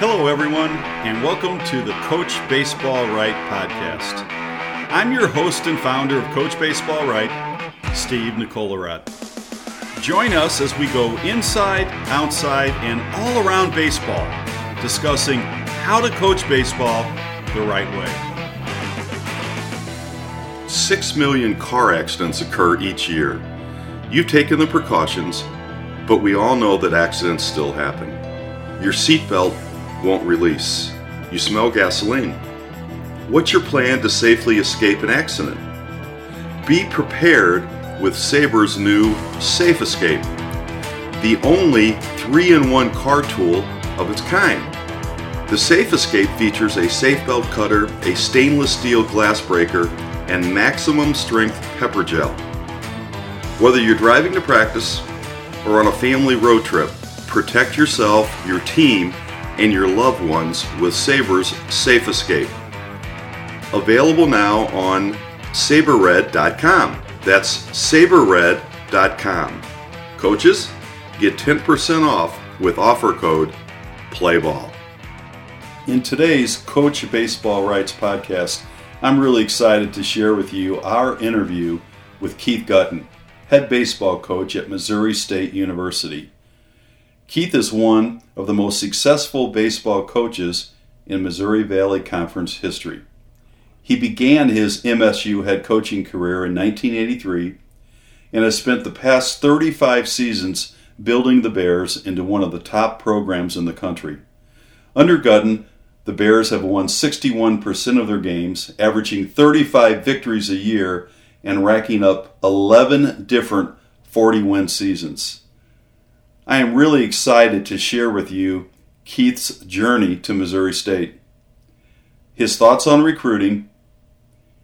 Hello, everyone, and welcome to the Coach Baseball Right podcast. I'm your host and founder of Coach Baseball Right, Steve Nicolaret. Join us as we go inside, outside, and all around baseball, discussing how to coach baseball the right way. Six million car accidents occur each year. You've taken the precautions, but we all know that accidents still happen. Your seatbelt won't release. You smell gasoline. What's your plan to safely escape an accident? Be prepared with Sabre's new Safe Escape, the only 3 in 1 car tool of its kind. The Safe Escape features a safe belt cutter, a stainless steel glass breaker, and maximum strength pepper gel. Whether you're driving to practice or on a family road trip, protect yourself, your team, and your loved ones with Sabre's Safe Escape. Available now on sabrered.com. That's sabrered.com. Coaches, get 10% off with offer code PLAYBALL. In today's Coach Baseball Rights podcast, I'm really excited to share with you our interview with Keith Guttin, head baseball coach at Missouri State University. Keith is one of the most successful baseball coaches in Missouri Valley Conference history. He began his MSU head coaching career in 1983 and has spent the past 35 seasons building the Bears into one of the top programs in the country. Under Guttin, the Bears have won 61% of their games, averaging 35 victories a year and racking up 11 different 40 win seasons. I am really excited to share with you Keith's journey to Missouri State, his thoughts on recruiting,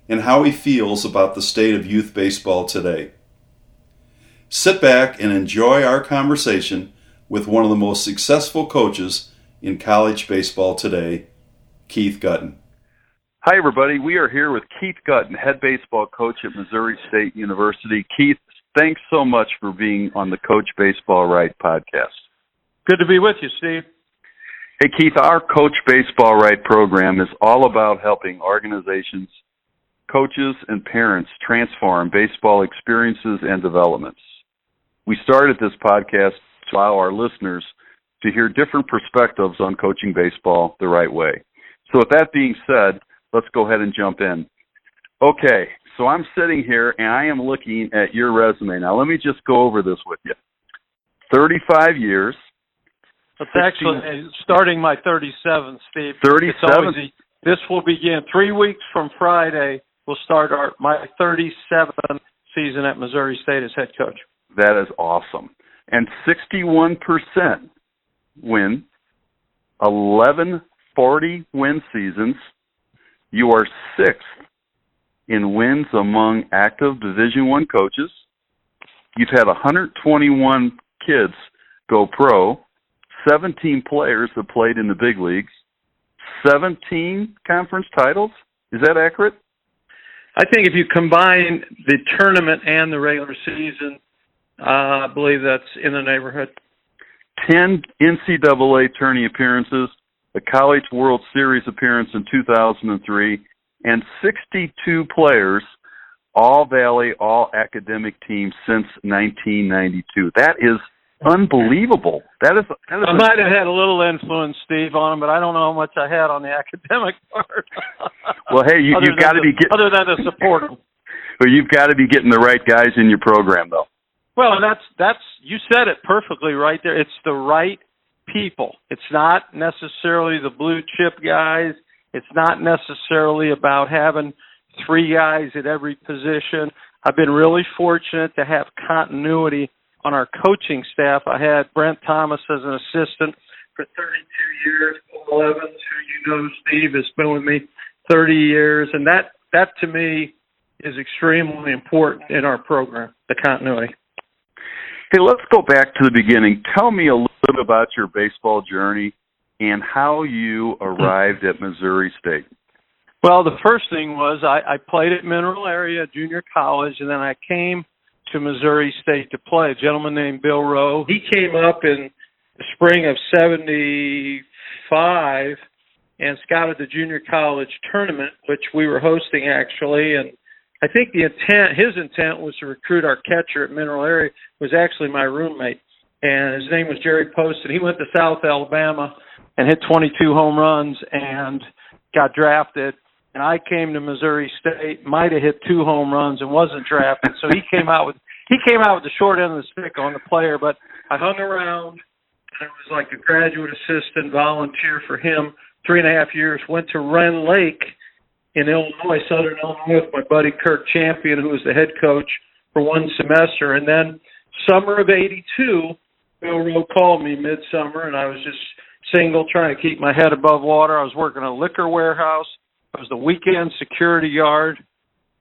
and how he feels about the state of youth baseball today. Sit back and enjoy our conversation with one of the most successful coaches in college baseball today, Keith Guttin. Hi, everybody. We are here with Keith Guttin, head baseball coach at Missouri State University. Keith, thanks so much for being on the Coach Baseball Right podcast. Good to be with you, Steve. Hey, Keith, our Coach Baseball Right program is all about helping organizations, coaches, and parents transform baseball experiences and developments. We started this podcast to allow our listeners to hear different perspectives on coaching baseball the right way. So, with that being said, let's go ahead and jump in. Okay, so I'm sitting here and I am looking at your resume. Now, let me just go over this with you. 35 years. It's actually starting my 37th, Steve. 37th. This will begin three weeks from Friday. We'll start our my 37th season at Missouri State as head coach. That is awesome. And 61% win, 11 40 win seasons. You are sixth in wins among active Division One coaches. You've had 121 kids go pro, 17 players have played in the big leagues, 17 conference titles. Is that accurate? I think if you combine the tournament and the regular season, uh, I believe that's in the neighborhood. 10 NCAA tourney appearances, a College World Series appearance in 2003, and 62 players, all Valley, all academic teams since 1992. That is unbelievable. That is. That is I might have had a little influence, Steve, on them, but I don't know how much I had on the academic part. well, hey, you, you've got to be getting other than to support them. But you've got to be getting the right guys in your program, though. Well, and that's that's you said it perfectly right there. It's the right people. It's not necessarily the blue chip guys. It's not necessarily about having three guys at every position. I've been really fortunate to have continuity on our coaching staff. I had Brent Thomas as an assistant for 32 years. Paul Evans, who you know, Steve, has been with me 30 years, and that that to me is extremely important in our program, the continuity. Hey, let's go back to the beginning. Tell me a little bit about your baseball journey and how you arrived at Missouri State. Well, the first thing was I, I played at Mineral Area Junior College, and then I came to Missouri State to play. A gentleman named Bill Rowe. He came up in the spring of '75 and scouted the junior college tournament, which we were hosting actually. And I think the intent, his intent was to recruit our catcher at Mineral Area, was actually my roommate. And his name was Jerry Post, and He went to South Alabama and hit 22 home runs and got drafted. And I came to Missouri State, might have hit two home runs and wasn't drafted. So he came out with he came out with the short end of the stick on the player. But I hung around. And I was like a graduate assistant volunteer for him three and a half years. Went to Rend Lake in Illinois, Southern Illinois, with my buddy Kirk Champion, who was the head coach for one semester. And then summer of '82, Bill Rowe called me midsummer, and I was just single, trying to keep my head above water. I was working a liquor warehouse. I was the weekend security guard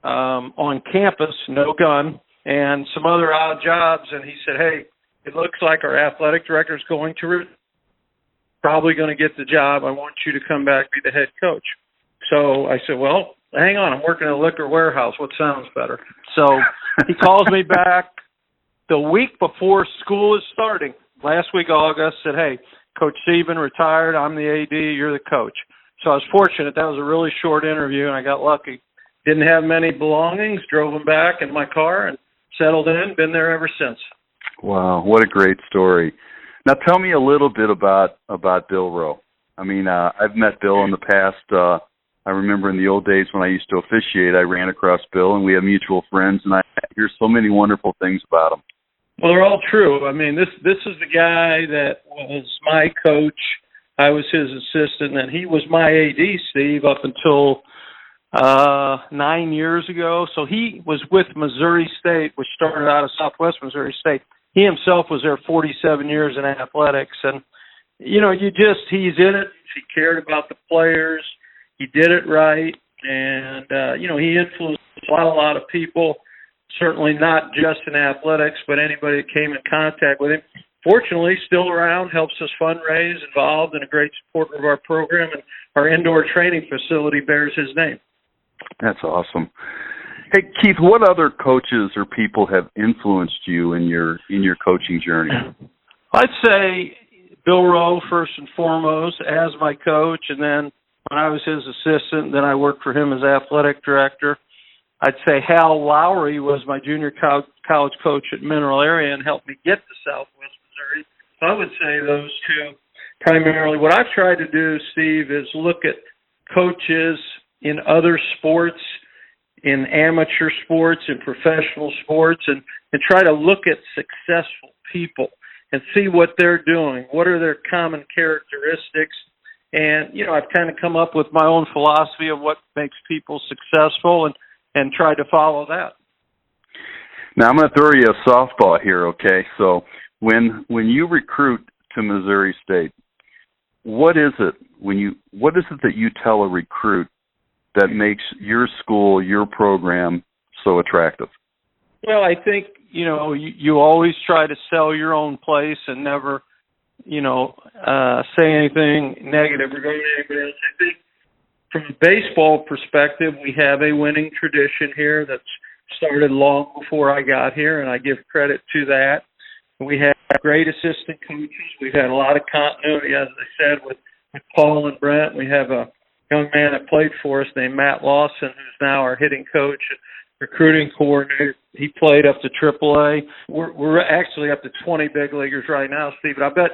um, on campus, no gun, and some other odd jobs. And he said, "Hey, it looks like our athletic director is going to re- probably going to get the job. I want you to come back be the head coach." So I said, "Well, hang on, I'm working in a liquor warehouse. What sounds better?" So he calls me back the week before school is starting. Last week, August said, "Hey, Coach Sieben retired. I'm the AD. You're the coach." So I was fortunate. That was a really short interview, and I got lucky. Didn't have many belongings. Drove them back in my car and settled in. Been there ever since. Wow, what a great story! Now tell me a little bit about about Bill Rowe. I mean, uh, I've met Bill in the past. Uh, I remember in the old days when I used to officiate, I ran across Bill, and we have mutual friends, and I hear so many wonderful things about him. Well, they're all true. I mean, this this is the guy that was my coach. I was his assistant, and he was my AD, Steve, up until uh nine years ago. So he was with Missouri State, which started out of Southwest Missouri State. He himself was there 47 years in athletics, and you know, you just he's in it. He cared about the players. He did it right, and uh, you know, he influenced a lot, a lot of people certainly not just in athletics, but anybody that came in contact with him. Fortunately, still around, helps us fundraise, involved, and a great supporter of our program. And our indoor training facility bears his name. That's awesome. Hey Keith, what other coaches or people have influenced you in your in your coaching journey? I'd say Bill Rowe first and foremost as my coach, and then when I was his assistant, then I worked for him as athletic director. I'd say Hal Lowry was my junior co- college coach at Mineral Area and helped me get to Southwest Missouri. So I would say those two primarily. What I've tried to do, Steve, is look at coaches in other sports, in amateur sports, in professional sports, and, and try to look at successful people and see what they're doing. What are their common characteristics? And, you know, I've kind of come up with my own philosophy of what makes people successful and and try to follow that. Now I'm going to throw you a softball here, okay? So when when you recruit to Missouri State, what is it when you what is it that you tell a recruit that makes your school, your program so attractive? Well, I think you know you, you always try to sell your own place and never, you know, uh, say anything negative regarding anybody else. I think from a baseball perspective, we have a winning tradition here that's started long before I got here, and I give credit to that. We have great assistant coaches. We've had a lot of continuity, as I said, with, with Paul and Brent. We have a young man that played for us named Matt Lawson, who's now our hitting coach and recruiting coordinator. He played up to AAA. We're, we're actually up to 20 big leaguers right now, Steve. But I bet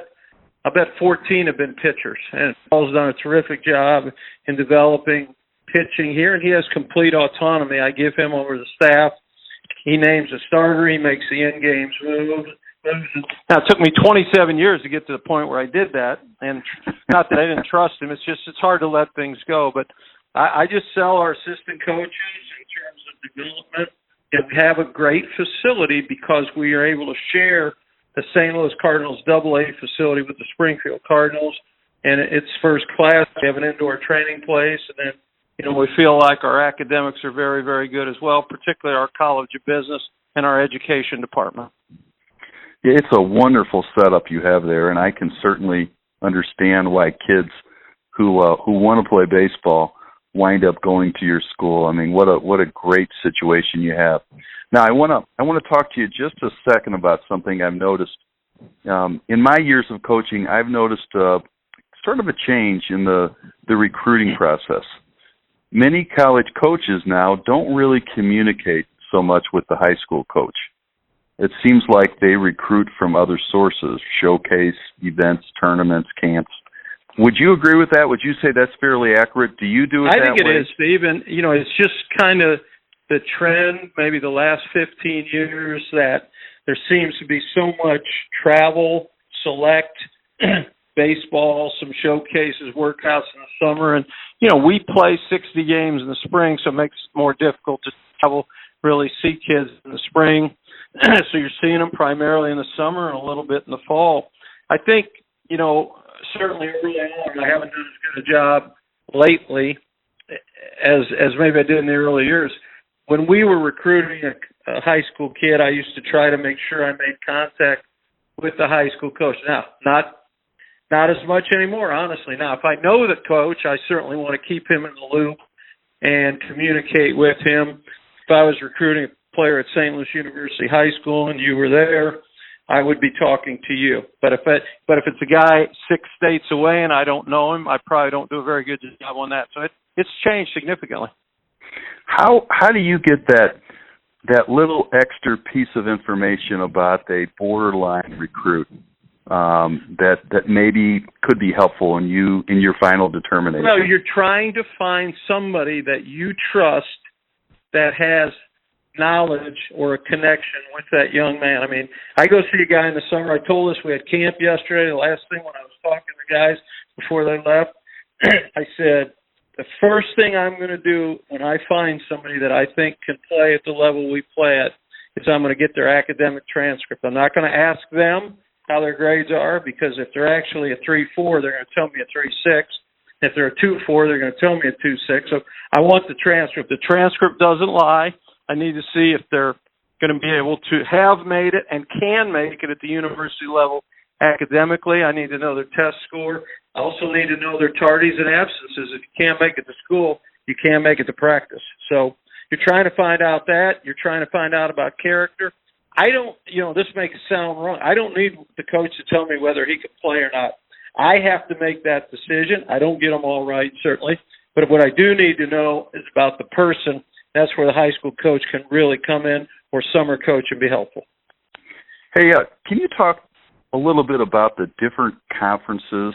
I bet 14 have been pitchers, and Paul's done a terrific job in developing pitching here, and he has complete autonomy. I give him over the staff. He names a starter. He makes the end games move. Now it took me 27 years to get to the point where I did that, and not that I didn't trust him. It's just it's hard to let things go. But I, I just sell our assistant coaches in terms of development, and we have a great facility because we are able to share the St. Louis Cardinals Double A facility with the Springfield Cardinals, and it's first class. We have an indoor training place, and then you know we feel like our academics are very, very good as well, particularly our College of Business and our Education Department. Yeah, it's a wonderful setup you have there, and I can certainly understand why kids who uh, who want to play baseball wind up going to your school. I mean, what a what a great situation you have. Now, I want to I want to talk to you just a second about something I've noticed um, in my years of coaching. I've noticed uh, sort of a change in the the recruiting process. Many college coaches now don't really communicate so much with the high school coach. It seems like they recruit from other sources, showcase, events, tournaments, camps. Would you agree with that? Would you say that's fairly accurate? Do you do it I think way? it is, Steve. And, you know, it's just kind of the trend, maybe the last 15 years, that there seems to be so much travel, select, baseball, some showcases, workouts in the summer. And, you know, we play 60 games in the spring, so it makes it more difficult to travel, really see kids in the spring. so you're seeing them primarily in the summer and a little bit in the fall. I think, you know, certainly early on, I haven't done as good a job lately as as maybe I did in the early years. When we were recruiting a, a high school kid, I used to try to make sure I made contact with the high school coach. Now, not not as much anymore, honestly. Now, if I know the coach, I certainly want to keep him in the loop and communicate with him. If I was recruiting a player at St. Louis University High School and you were there, I would be talking to you. But if it, but if it's a guy six states away and I don't know him, I probably don't do a very good job on that. So it, it's changed significantly. How how do you get that that little extra piece of information about a borderline recruit? um, that that maybe could be helpful in you in your final determination? Well, you're trying to find somebody that you trust that has knowledge or a connection with that young man. I mean, I go see a guy in the summer. I told us we had camp yesterday. The last thing when I was talking to guys before they left, I said the first thing I'm going to do when I find somebody that I think can play at the level we play at is I'm going to get their academic transcript. I'm not going to ask them how their grades are because if they're actually a three four, they're going to tell me a three six. If they're a two four, they're going to tell me a two six. So I want the transcript. The transcript doesn't lie. I need to see if they're going to be able to have made it and can make it at the university level academically. I need to know their test score. I also need to know their tardies and absences. If you can't make it to school, you can't make it to practice. So you're trying to find out that. You're trying to find out about character. I don't, you know, this makes it sound wrong. I don't need the coach to tell me whether he can play or not. I have to make that decision. I don't get them all right, certainly. But what I do need to know is about the person. That's where the high school coach can really come in or summer coach and be helpful. Hey, uh, can you talk a little bit about the different conferences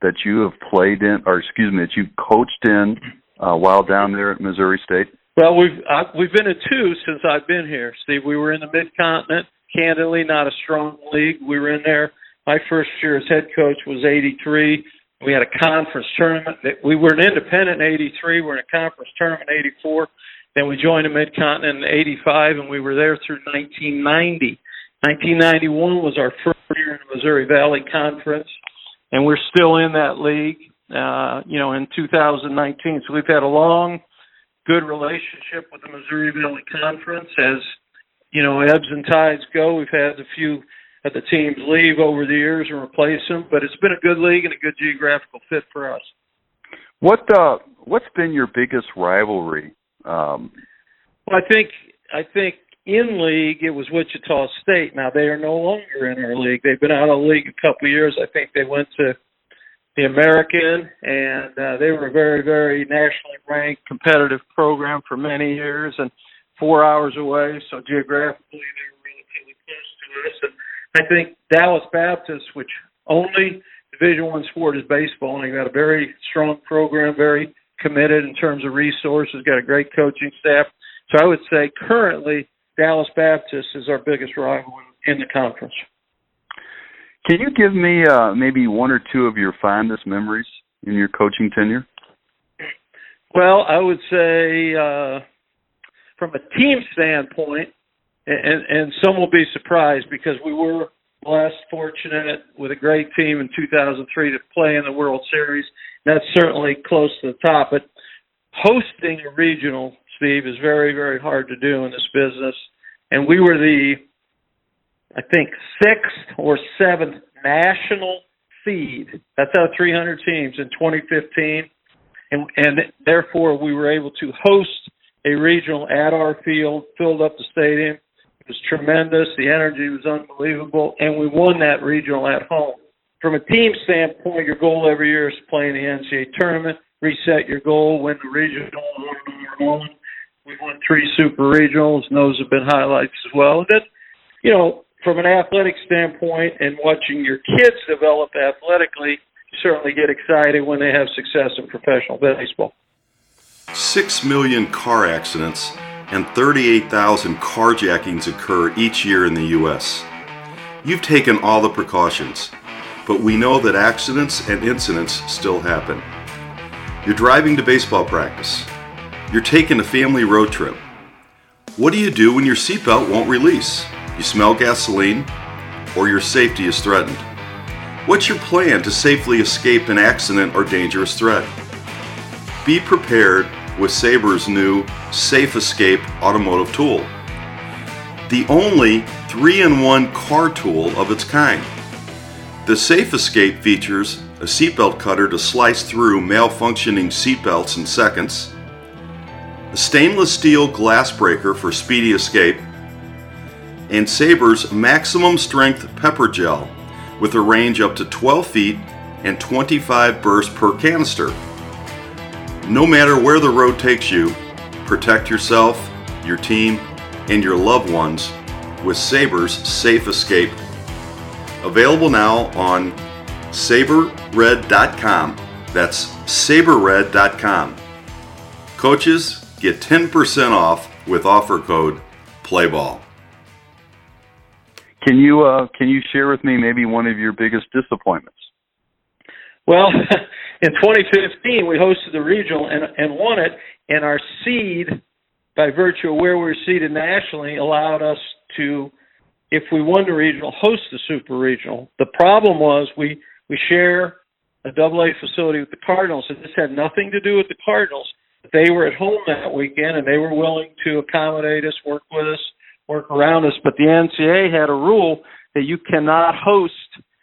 that you have played in, or excuse me, that you've coached in uh, while down there at Missouri State? Well, we've uh, we've been in two since I've been here, Steve. We were in the Mid Continent. Candidly, not a strong league. We were in there. My first year as head coach was '83. We had a conference tournament. We were an independent in '83. We were in a conference tournament in '84. Then we joined the Mid Continent in '85, and we were there through 1990. 1991 was our first year in the Missouri Valley Conference, and we're still in that league. Uh, you know, in 2019. So we've had a long good relationship with the Missouri Valley Conference. As you know, ebbs and tides go. We've had a few of the teams leave over the years and replace them, but it's been a good league and a good geographical fit for us. What uh, what's been your biggest rivalry? Um, well, I think I think in league it was Wichita State. Now they are no longer in our league. They've been out of the league a couple of years. I think they went to the American, and uh, they were a very, very nationally ranked competitive program for many years, and four hours away. So geographically, they were relatively close to us. And I think Dallas Baptist, which only Division One sport is baseball, and they've got a very strong program, very committed in terms of resources, got a great coaching staff. So I would say currently Dallas Baptist is our biggest rival in, in the conference. Can you give me uh, maybe one or two of your fondest memories in your coaching tenure? Well, I would say uh, from a team standpoint, and, and some will be surprised because we were blessed, fortunate with a great team in 2003 to play in the World Series. That's certainly close to the top. But hosting a regional, Steve, is very, very hard to do in this business. And we were the I think, sixth or seventh national seed. That's out of 300 teams in 2015. And, and therefore, we were able to host a regional at our field, filled up the stadium. Was tremendous. The energy was unbelievable. And we won that regional at home. from a team standpoint, your goal every year is to play in the NCAA tournament, reset your goal, win the regional, We've won three super regionals, and those have been highlights as well. That, you know, from an athletic standpoint and watching your kids develop athletically, you certainly get excited when they have success in professional baseball. Six million car accidents and 38,000 carjackings occur each year in the U.S. You've taken all the precautions, but we know that accidents and incidents still happen. You're driving to baseball practice. You're taking a family road trip. What do you do when your seatbelt won't release? You smell gasoline, or your safety is threatened? What's your plan to safely escape an accident or dangerous threat? Be prepared with Sabre's new Safe Escape automotive tool. The only 3 in 1 car tool of its kind. The Safe Escape features a seatbelt cutter to slice through malfunctioning seatbelts in seconds, a stainless steel glass breaker for speedy escape, and Sabre's maximum strength pepper gel with a range up to 12 feet and 25 bursts per canister. No matter where the road takes you, protect yourself, your team, and your loved ones with Sabre's Safe Escape. Available now on sabrered.com. That's sabrered.com. Coaches, get 10% off with offer code PLAYBALL. Can you uh, can you share with me maybe one of your biggest disappointments? Well, in 2015 we hosted the regional and and won it, and our seed, by virtue of where we were seeded nationally, allowed us to, if we won the regional, host the super regional. The problem was we we share a double A facility with the Cardinals, and this had nothing to do with the Cardinals. They were at home that weekend, and they were willing to accommodate us, work with us work around us. But the NCAA had a rule that you cannot host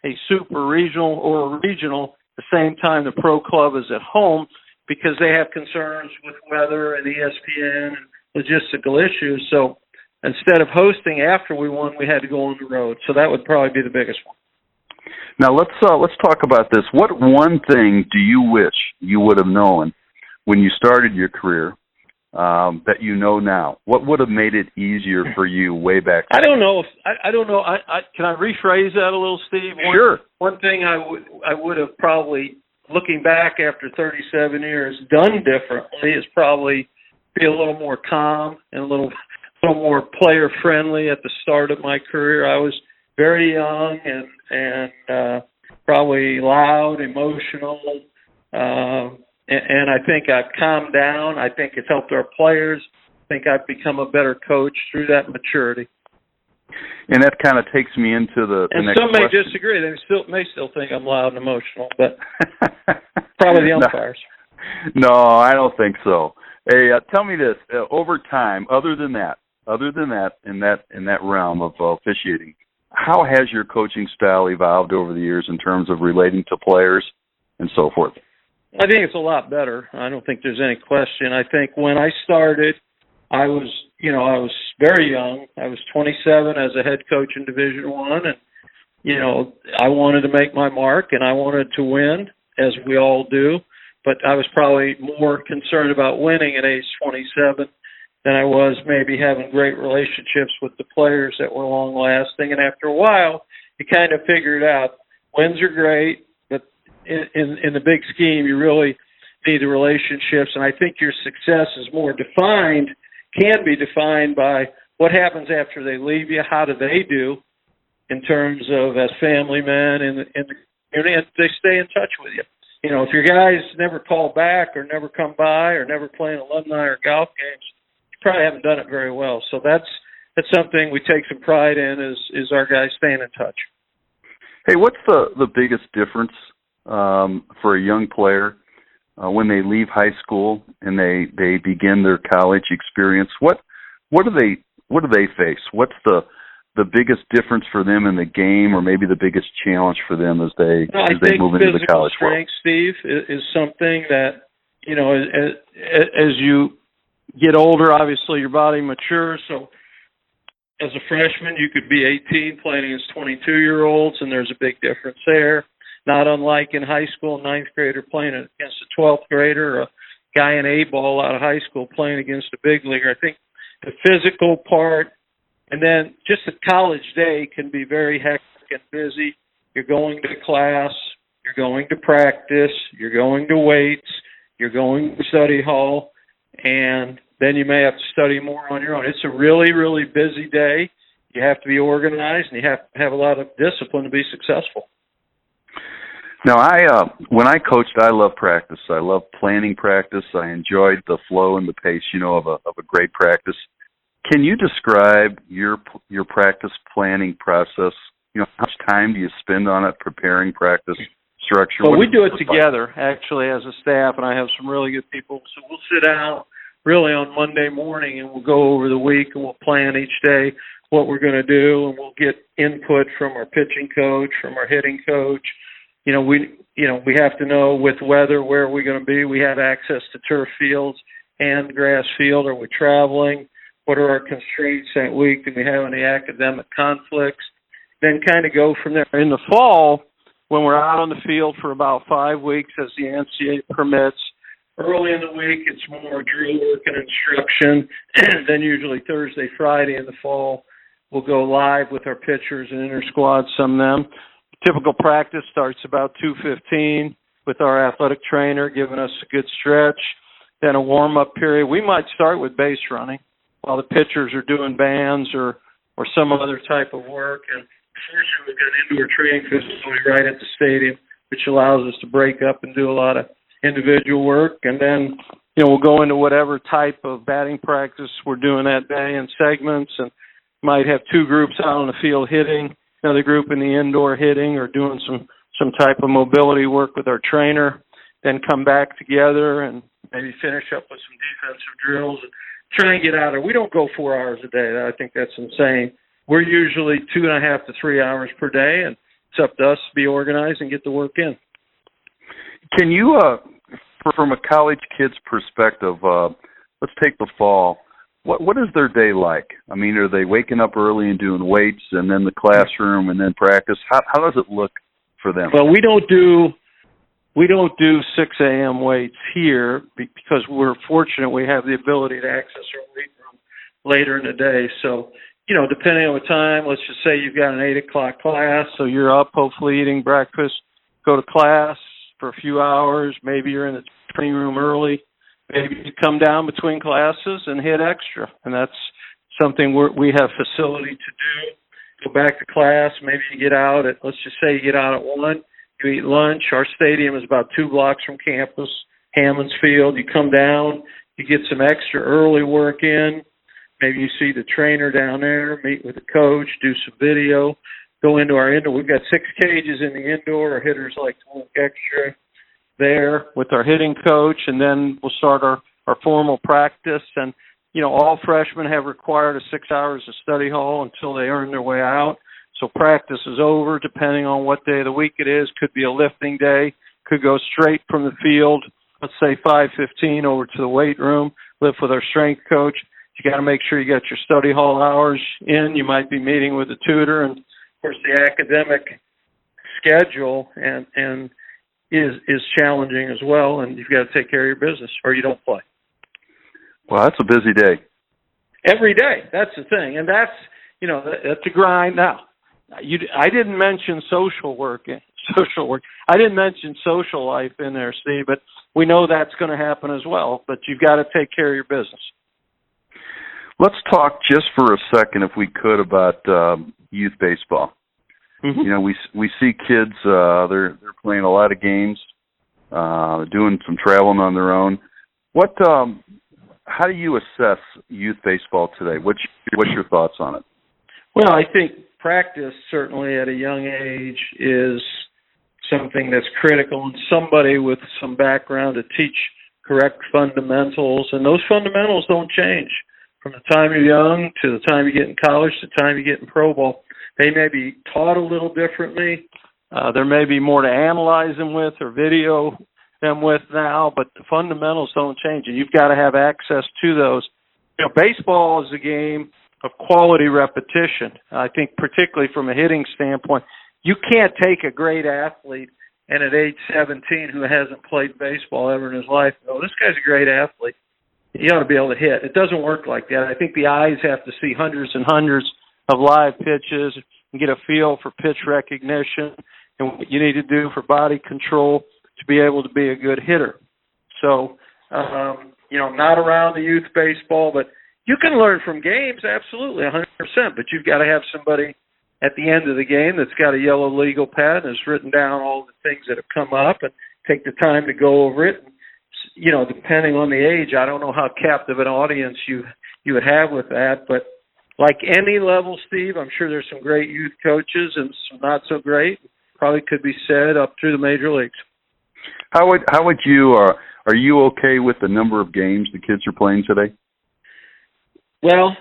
a super regional or a regional the same time the pro club is at home because they have concerns with weather and ESPN and logistical issues. So instead of hosting after we won, we had to go on the road. So that would probably be the biggest one. Now let's uh, let's talk about this. What one thing do you wish you would have known when you started your career um, that you know now? What would have made it easier for you way back? Then? I don't know. If, I, I don't know. I, I can I rephrase that a little, Steve. One, sure. One thing I would I would have probably looking back after 37 years done differently is probably be a little more calm and a little a little more player friendly at the start of my career. I was very young and and uh, probably loud, emotional. Uh, and, I think I've calmed down. I think it's helped our players. I think I've become a better coach through that maturity. And that kind of takes me into the, the and next some may question. disagree. They still may still think I'm loud and emotional, but probably the umpires. No, no, I don't think so. Hey, uh, tell me this: uh, over time, other than that, other than that, in that in that realm of uh, officiating, how has your coaching style evolved over the years in terms of relating to players and so forth? I think it's a lot better. I don't think there's any question. I think when I started, I was, you know, I was very young. I was 27 as a head coach in Division One, and you know, I wanted to make my mark and I wanted to win, as we all do. But I was probably more concerned about winning at age 27 than I was maybe having great relationships with the players that were long lasting. And after a while, you kind of figured out wins are great, in, in, the big scheme, you really need the relationships. And I think your success is more defined, can be defined by what happens after they leave you. How do they do in terms of as family men in in the? And they stay in touch with you. You know, if your guys never call back or never come by or never play in alumni or golf games, you probably haven't done it very well. So that's that's something we take some pride in is is our guys staying in touch. Hey, what's the the biggest difference um, for a young player uh, when they leave high school and they they begin their college experience? What what do they what do they face? What's the the biggest difference for them in the game, or maybe the biggest challenge for them as they no, as they move into the college strength, world? Steve, is, is something that you know as, as you get older, obviously your body matures. So as a freshman, you could be 18 playing against 22 year olds, and there's a big difference there not unlike in high school, ninth grader playing against a 12th grader, a guy in A ball out of high school playing against a big leaguer. I think the physical part, and then just the college day can be very hectic and busy. You're going to class, you're going to practice, you're going to weights, you're going to study hall, and then you may have to study more on your own. It's a really, really busy day. You have to be organized and you have to have a lot of discipline to be successful. Now, I uh, when I coached, I love practice. I love planning practice. I enjoyed the flow and the pace, you know, of a of a great practice. Can you describe your your practice planning process? You know, how much time do you spend on it preparing practice structure? Well, what we do it together actually as a staff, and I have some really good people. So we'll sit down really on Monday morning and we'll go over the week and we'll plan each day what we're going to do and we'll get input from our pitching coach, from our hitting coach. You know, we you know, we have to know with weather where are we're going to be. We have access to turf fields and grass field. Are we traveling? What are our constraints that week? Do we have any academic conflicts? Then kind of go from there. In the fall, when we're out on the field for about five weeks as the NCAA permits, early in the week it's more drill work and instruction. then usually Thursday, Friday in the fall, we'll go live with our pitchers and inter squad, some of them. Typical practice starts about 2:15 with our athletic trainer giving us a good stretch, then a warm up period. We might start with base running while the pitchers are doing bands or or some other type of work. And fortunately, we've got an indoor training facility right at the stadium, which allows us to break up and do a lot of individual work. And then you know we'll go into whatever type of batting practice we're doing that day in segments, and might have two groups out on the field hitting another group in the indoor hitting or doing some some type of mobility work with our trainer, then come back together and maybe finish up with some defensive drills and try and get out of. We don't go four hours a day. I think that's insane. We're usually two and a half to three hours per day, and it's up to us to be organized and get the work in. Can you, uh, from a college kid's perspective, uh, let's take the fall what what is their day like? I mean, are they waking up early and doing weights, and then the classroom, and then practice? How how does it look for them? Well, we don't do we don't do 6 a.m. weights here because we're fortunate we have the ability to access our weight room later in the day. So, you know, depending on the time, let's just say you've got an 8 o'clock class, so you're up, hopefully eating breakfast, go to class for a few hours. Maybe you're in the training room early maybe you come down between classes and hit extra, and that's something we're, we have facility to do. Go back to class. Maybe you get out at let's just say you get out at one. You eat lunch. Our stadium is about two blocks from campus, Hammons Field. You come down. You get some extra early work in. Maybe you see the trainer down there, meet with the coach, do some video, go into our indoor. We've got six cages in the indoor. Our hitters like to work extra there with our hitting coach, and then we'll start our, our formal practice. And, you know, all freshmen have required a six hours of study hall until they earn their way out. So practice is over depending on what day of the week it is. Could be a lifting day, could go straight from the field, let's say 5:15 over to the weight room, lift with our strength coach. You got to make sure you get your study hall hours in. You might be meeting with a tutor, and of course the academic schedule and and is is challenging as well, and you've got to take care of your business, or you don't play. Well, that's a busy day. Every day, that's the thing, and that's you know that's a grind. Now, you I didn't mention social work. Social work. I didn't mention social life in there, Steve, but we know that's going to happen as well. But you've got to take care of your business. Let's talk just for a second, if we could, about um, youth baseball. Mm-hmm. You know, we we see kids uh they're they're playing a lot of games, uh doing some traveling on their own. What um how do you assess youth baseball today? What's what's your thoughts on it? Well, I think practice certainly at a young age is something that's critical and somebody with some background to teach correct fundamentals and those fundamentals don't change from the time you're young to the time you get in college to the time you get in pro ball they may be taught a little differently. Uh, there may be more to analyze them with or video them with now, but the fundamentals don't change, and you've got to have access to those. You know, baseball is a game of quality repetition. I think, particularly from a hitting standpoint, you can't take a great athlete and at age 17 who hasn't played baseball ever in his life, oh, this guy's a great athlete. He ought to be able to hit. It doesn't work like that. I think the eyes have to see hundreds and hundreds of live pitches and get a feel for pitch recognition and what you need to do for body control to be able to be a good hitter. So, um, you know, not around the youth baseball, but you can learn from games, absolutely, 100%. But you've got to have somebody at the end of the game that's got a yellow legal pad and has written down all the things that have come up and take the time to go over it. And, you know, depending on the age, I don't know how captive an audience you you would have with that, but like any level, Steve, I'm sure there's some great youth coaches and some not so great. Probably could be said up through the major leagues. How would how would you uh, are you okay with the number of games the kids are playing today? Well,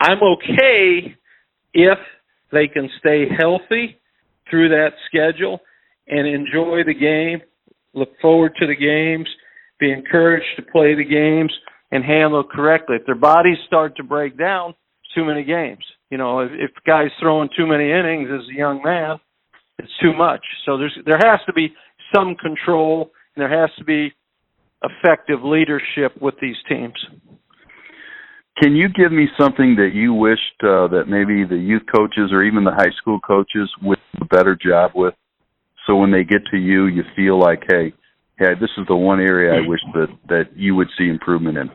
I'm okay if they can stay healthy through that schedule and enjoy the game, look forward to the games, be encouraged to play the games and handle it correctly. If their bodies start to break down, too many games. You know, if, if guys throwing too many innings as a young man, it's too much. So there's there has to be some control and there has to be effective leadership with these teams. Can you give me something that you wished uh, that maybe the youth coaches or even the high school coaches would do a better job with? So when they get to you, you feel like, hey, hey, this is the one area I wish that that you would see improvement in.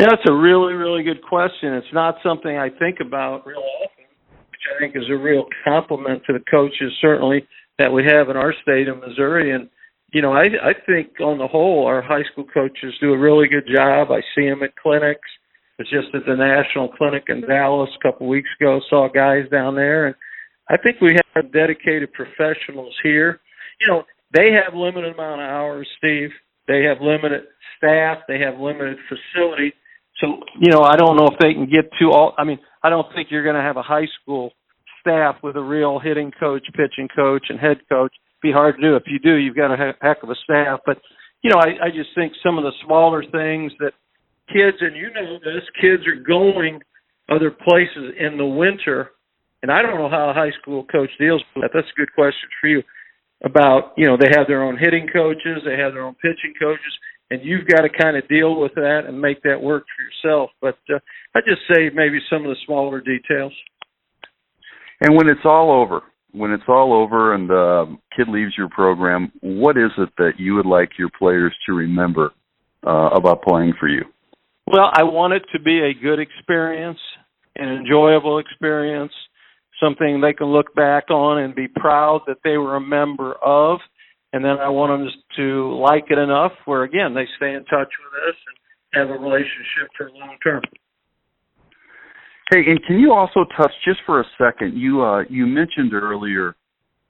Yeah, that's a really, really good question. It's not something I think about real often, which I think is a real compliment to the coaches, certainly that we have in our state of Missouri. And you know, I I think on the whole, our high school coaches do a really good job. I see them at clinics was just at the national clinic in Dallas a couple weeks ago. Saw guys down there, and I think we have dedicated professionals here. You know, they have limited amount of hours, Steve. They have limited staff. They have limited facility. So, you know, I don't know if they can get to all. I mean, I don't think you're going to have a high school staff with a real hitting coach, pitching coach, and head coach. It'd be hard to do. If you do, you've got a heck of a staff. But you know, I, I just think some of the smaller things that kids, and you know this, kids are going other places in the winter. And I don't know how a high school coach deals with that. That's a good question for you. About, you know, they have their own hitting coaches, they have their own pitching coaches, and you've got to kind of deal with that and make that work for yourself. But uh, I just say maybe some of the smaller details. And when it's all over, when it's all over and the kid leaves your program, what is it that you would like your players to remember uh, about playing for you? Well, I want it to be a good experience, an enjoyable experience, something they can look back on and be proud that they were a member of. And then I want them to like it enough where, again, they stay in touch with us and have a relationship for long term. Hey, and can you also touch just for a second? You uh, you mentioned earlier,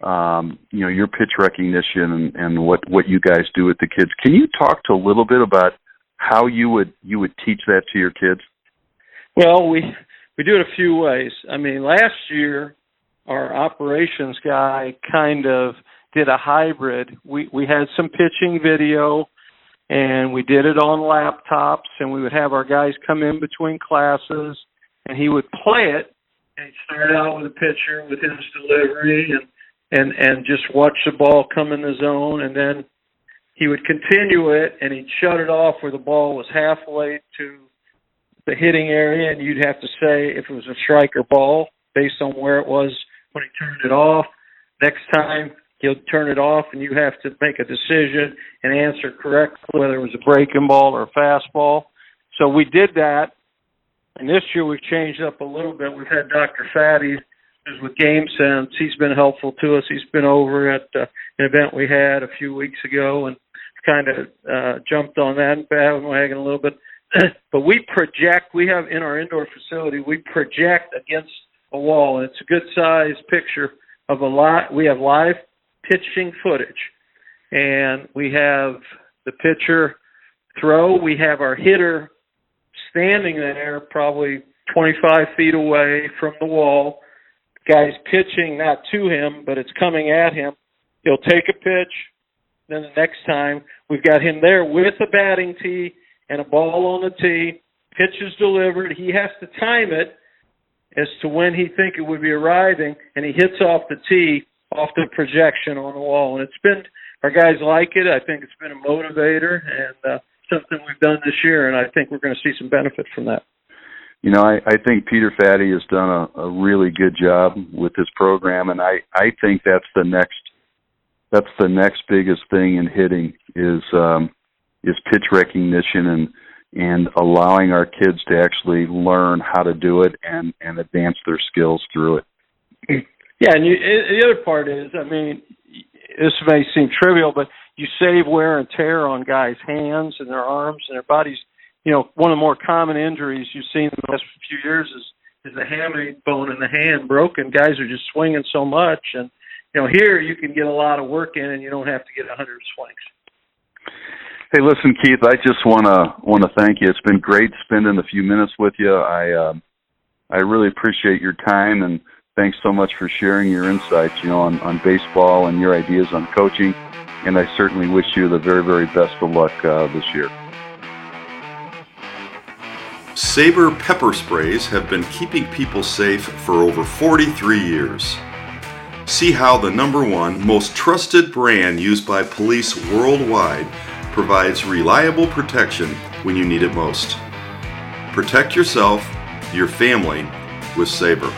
um, you know, your pitch recognition and, and what what you guys do with the kids. Can you talk to a little bit about how you would you would teach that to your kids? Well, we we do it a few ways. I mean, last year our operations guy kind of did a hybrid. We we had some pitching video and we did it on laptops and we would have our guys come in between classes and he would play it and he'd start out with a pitcher with his delivery and and and just watch the ball come in the zone and then he would continue it and he'd shut it off where the ball was halfway to the hitting area and you'd have to say if it was a strike or ball based on where it was when he turned it off. Next time he'll turn it off and you have to make a decision and answer correctly whether it was a breaking ball or a fastball. So we did that. And this year we've changed up a little bit. We've had Dr. Fadde who's with Game Sense. He's been helpful to us. He's been over at uh, an event we had a few weeks ago and kind of uh, jumped on that and bandwagon a little bit. but we project, we have in our indoor facility, we project against a wall, and it's a good size picture of a lot. We have live pitching footage, and we have the pitcher throw. We have our hitter standing there, probably 25 feet away from the wall. Guy's pitching not to him, but it's coming at him. He'll take a pitch, then the next time we've got him there with a batting tee and a ball on the tee. Pitch is delivered. He has to time it as to when he think it would be arriving, and he hits off the tee off the projection on the wall. And it's been our guys like it. I think it's been a motivator and uh, something we've done this year, and I think we're going to see some benefit from that. You know, I, I think Peter Fadde has done a, a really good job with this program, and I I think that's the next that's the next biggest thing in hitting is um, is pitch recognition and and allowing our kids to actually learn how to do it and and advance their skills through it. Yeah, and you, the other part is, I mean, this may seem trivial, but you save wear and tear on guys' hands and their arms and their bodies. You know, one of the more common injuries you've seen in the last few years is is the hamate bone in the hand broken. Guys are just swinging so much, and you know, here you can get a lot of work in, and you don't have to get a hundred swings. Hey, listen, Keith. I just want to want to thank you. It's been great spending a few minutes with you. I uh, I really appreciate your time and thanks so much for sharing your insights. You know, on on baseball and your ideas on coaching. And I certainly wish you the very very best of luck uh, this year. Sabre pepper sprays have been keeping people safe for over 43 years. See how the number one most trusted brand used by police worldwide provides reliable protection when you need it most. Protect yourself, your family with Sabre.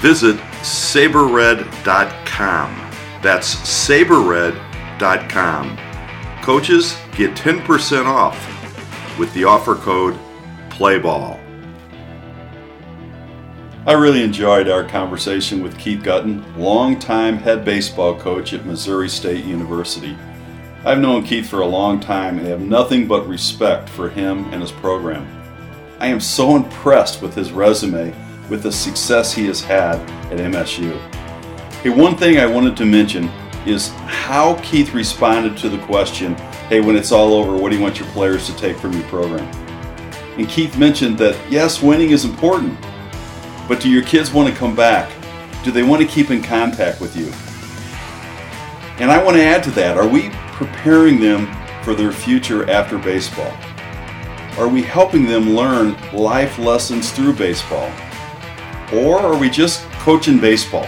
Visit sabrered.com. That's sabrered.com. Coaches get 10% off with the offer code PLAYBALL. I really enjoyed our conversation with Keith Guttin, longtime head baseball coach at Missouri State University. I've known Keith for a long time and have nothing but respect for him and his program. I am so impressed with his resume, with the success he has had at MSU. Hey, one thing I wanted to mention is how Keith responded to the question, hey, when it's all over, what do you want your players to take from your program? And Keith mentioned that yes, winning is important, but do your kids want to come back? Do they want to keep in contact with you? And I want to add to that are we preparing them for their future after baseball? Are we helping them learn life lessons through baseball? Or are we just coaching baseball?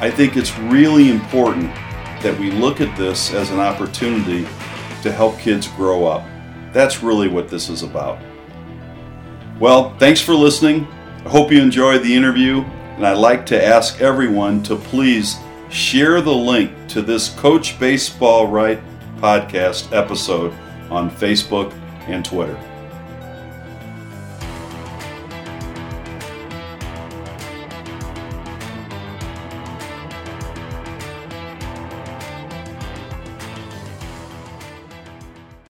I think it's really important that we look at this as an opportunity to help kids grow up. That's really what this is about. Well, thanks for listening. I hope you enjoyed the interview, and I'd like to ask everyone to please share the link to this Coach Baseball Right podcast episode on Facebook and Twitter.